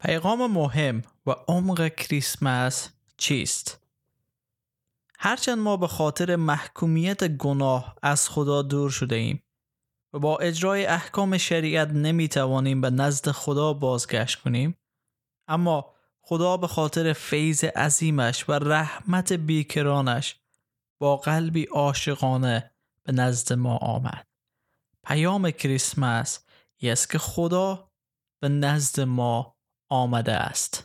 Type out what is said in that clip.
پیغام مهم و عمق کریسمس چیست؟ هرچند ما به خاطر محکومیت گناه از خدا دور شده ایم و با اجرای احکام شریعت نمی توانیم به نزد خدا بازگشت کنیم اما خدا به خاطر فیض عظیمش و رحمت بیکرانش با قلبی عاشقانه به نزد ما آمد پیام کریسمس است که خدا به نزد ما آمده است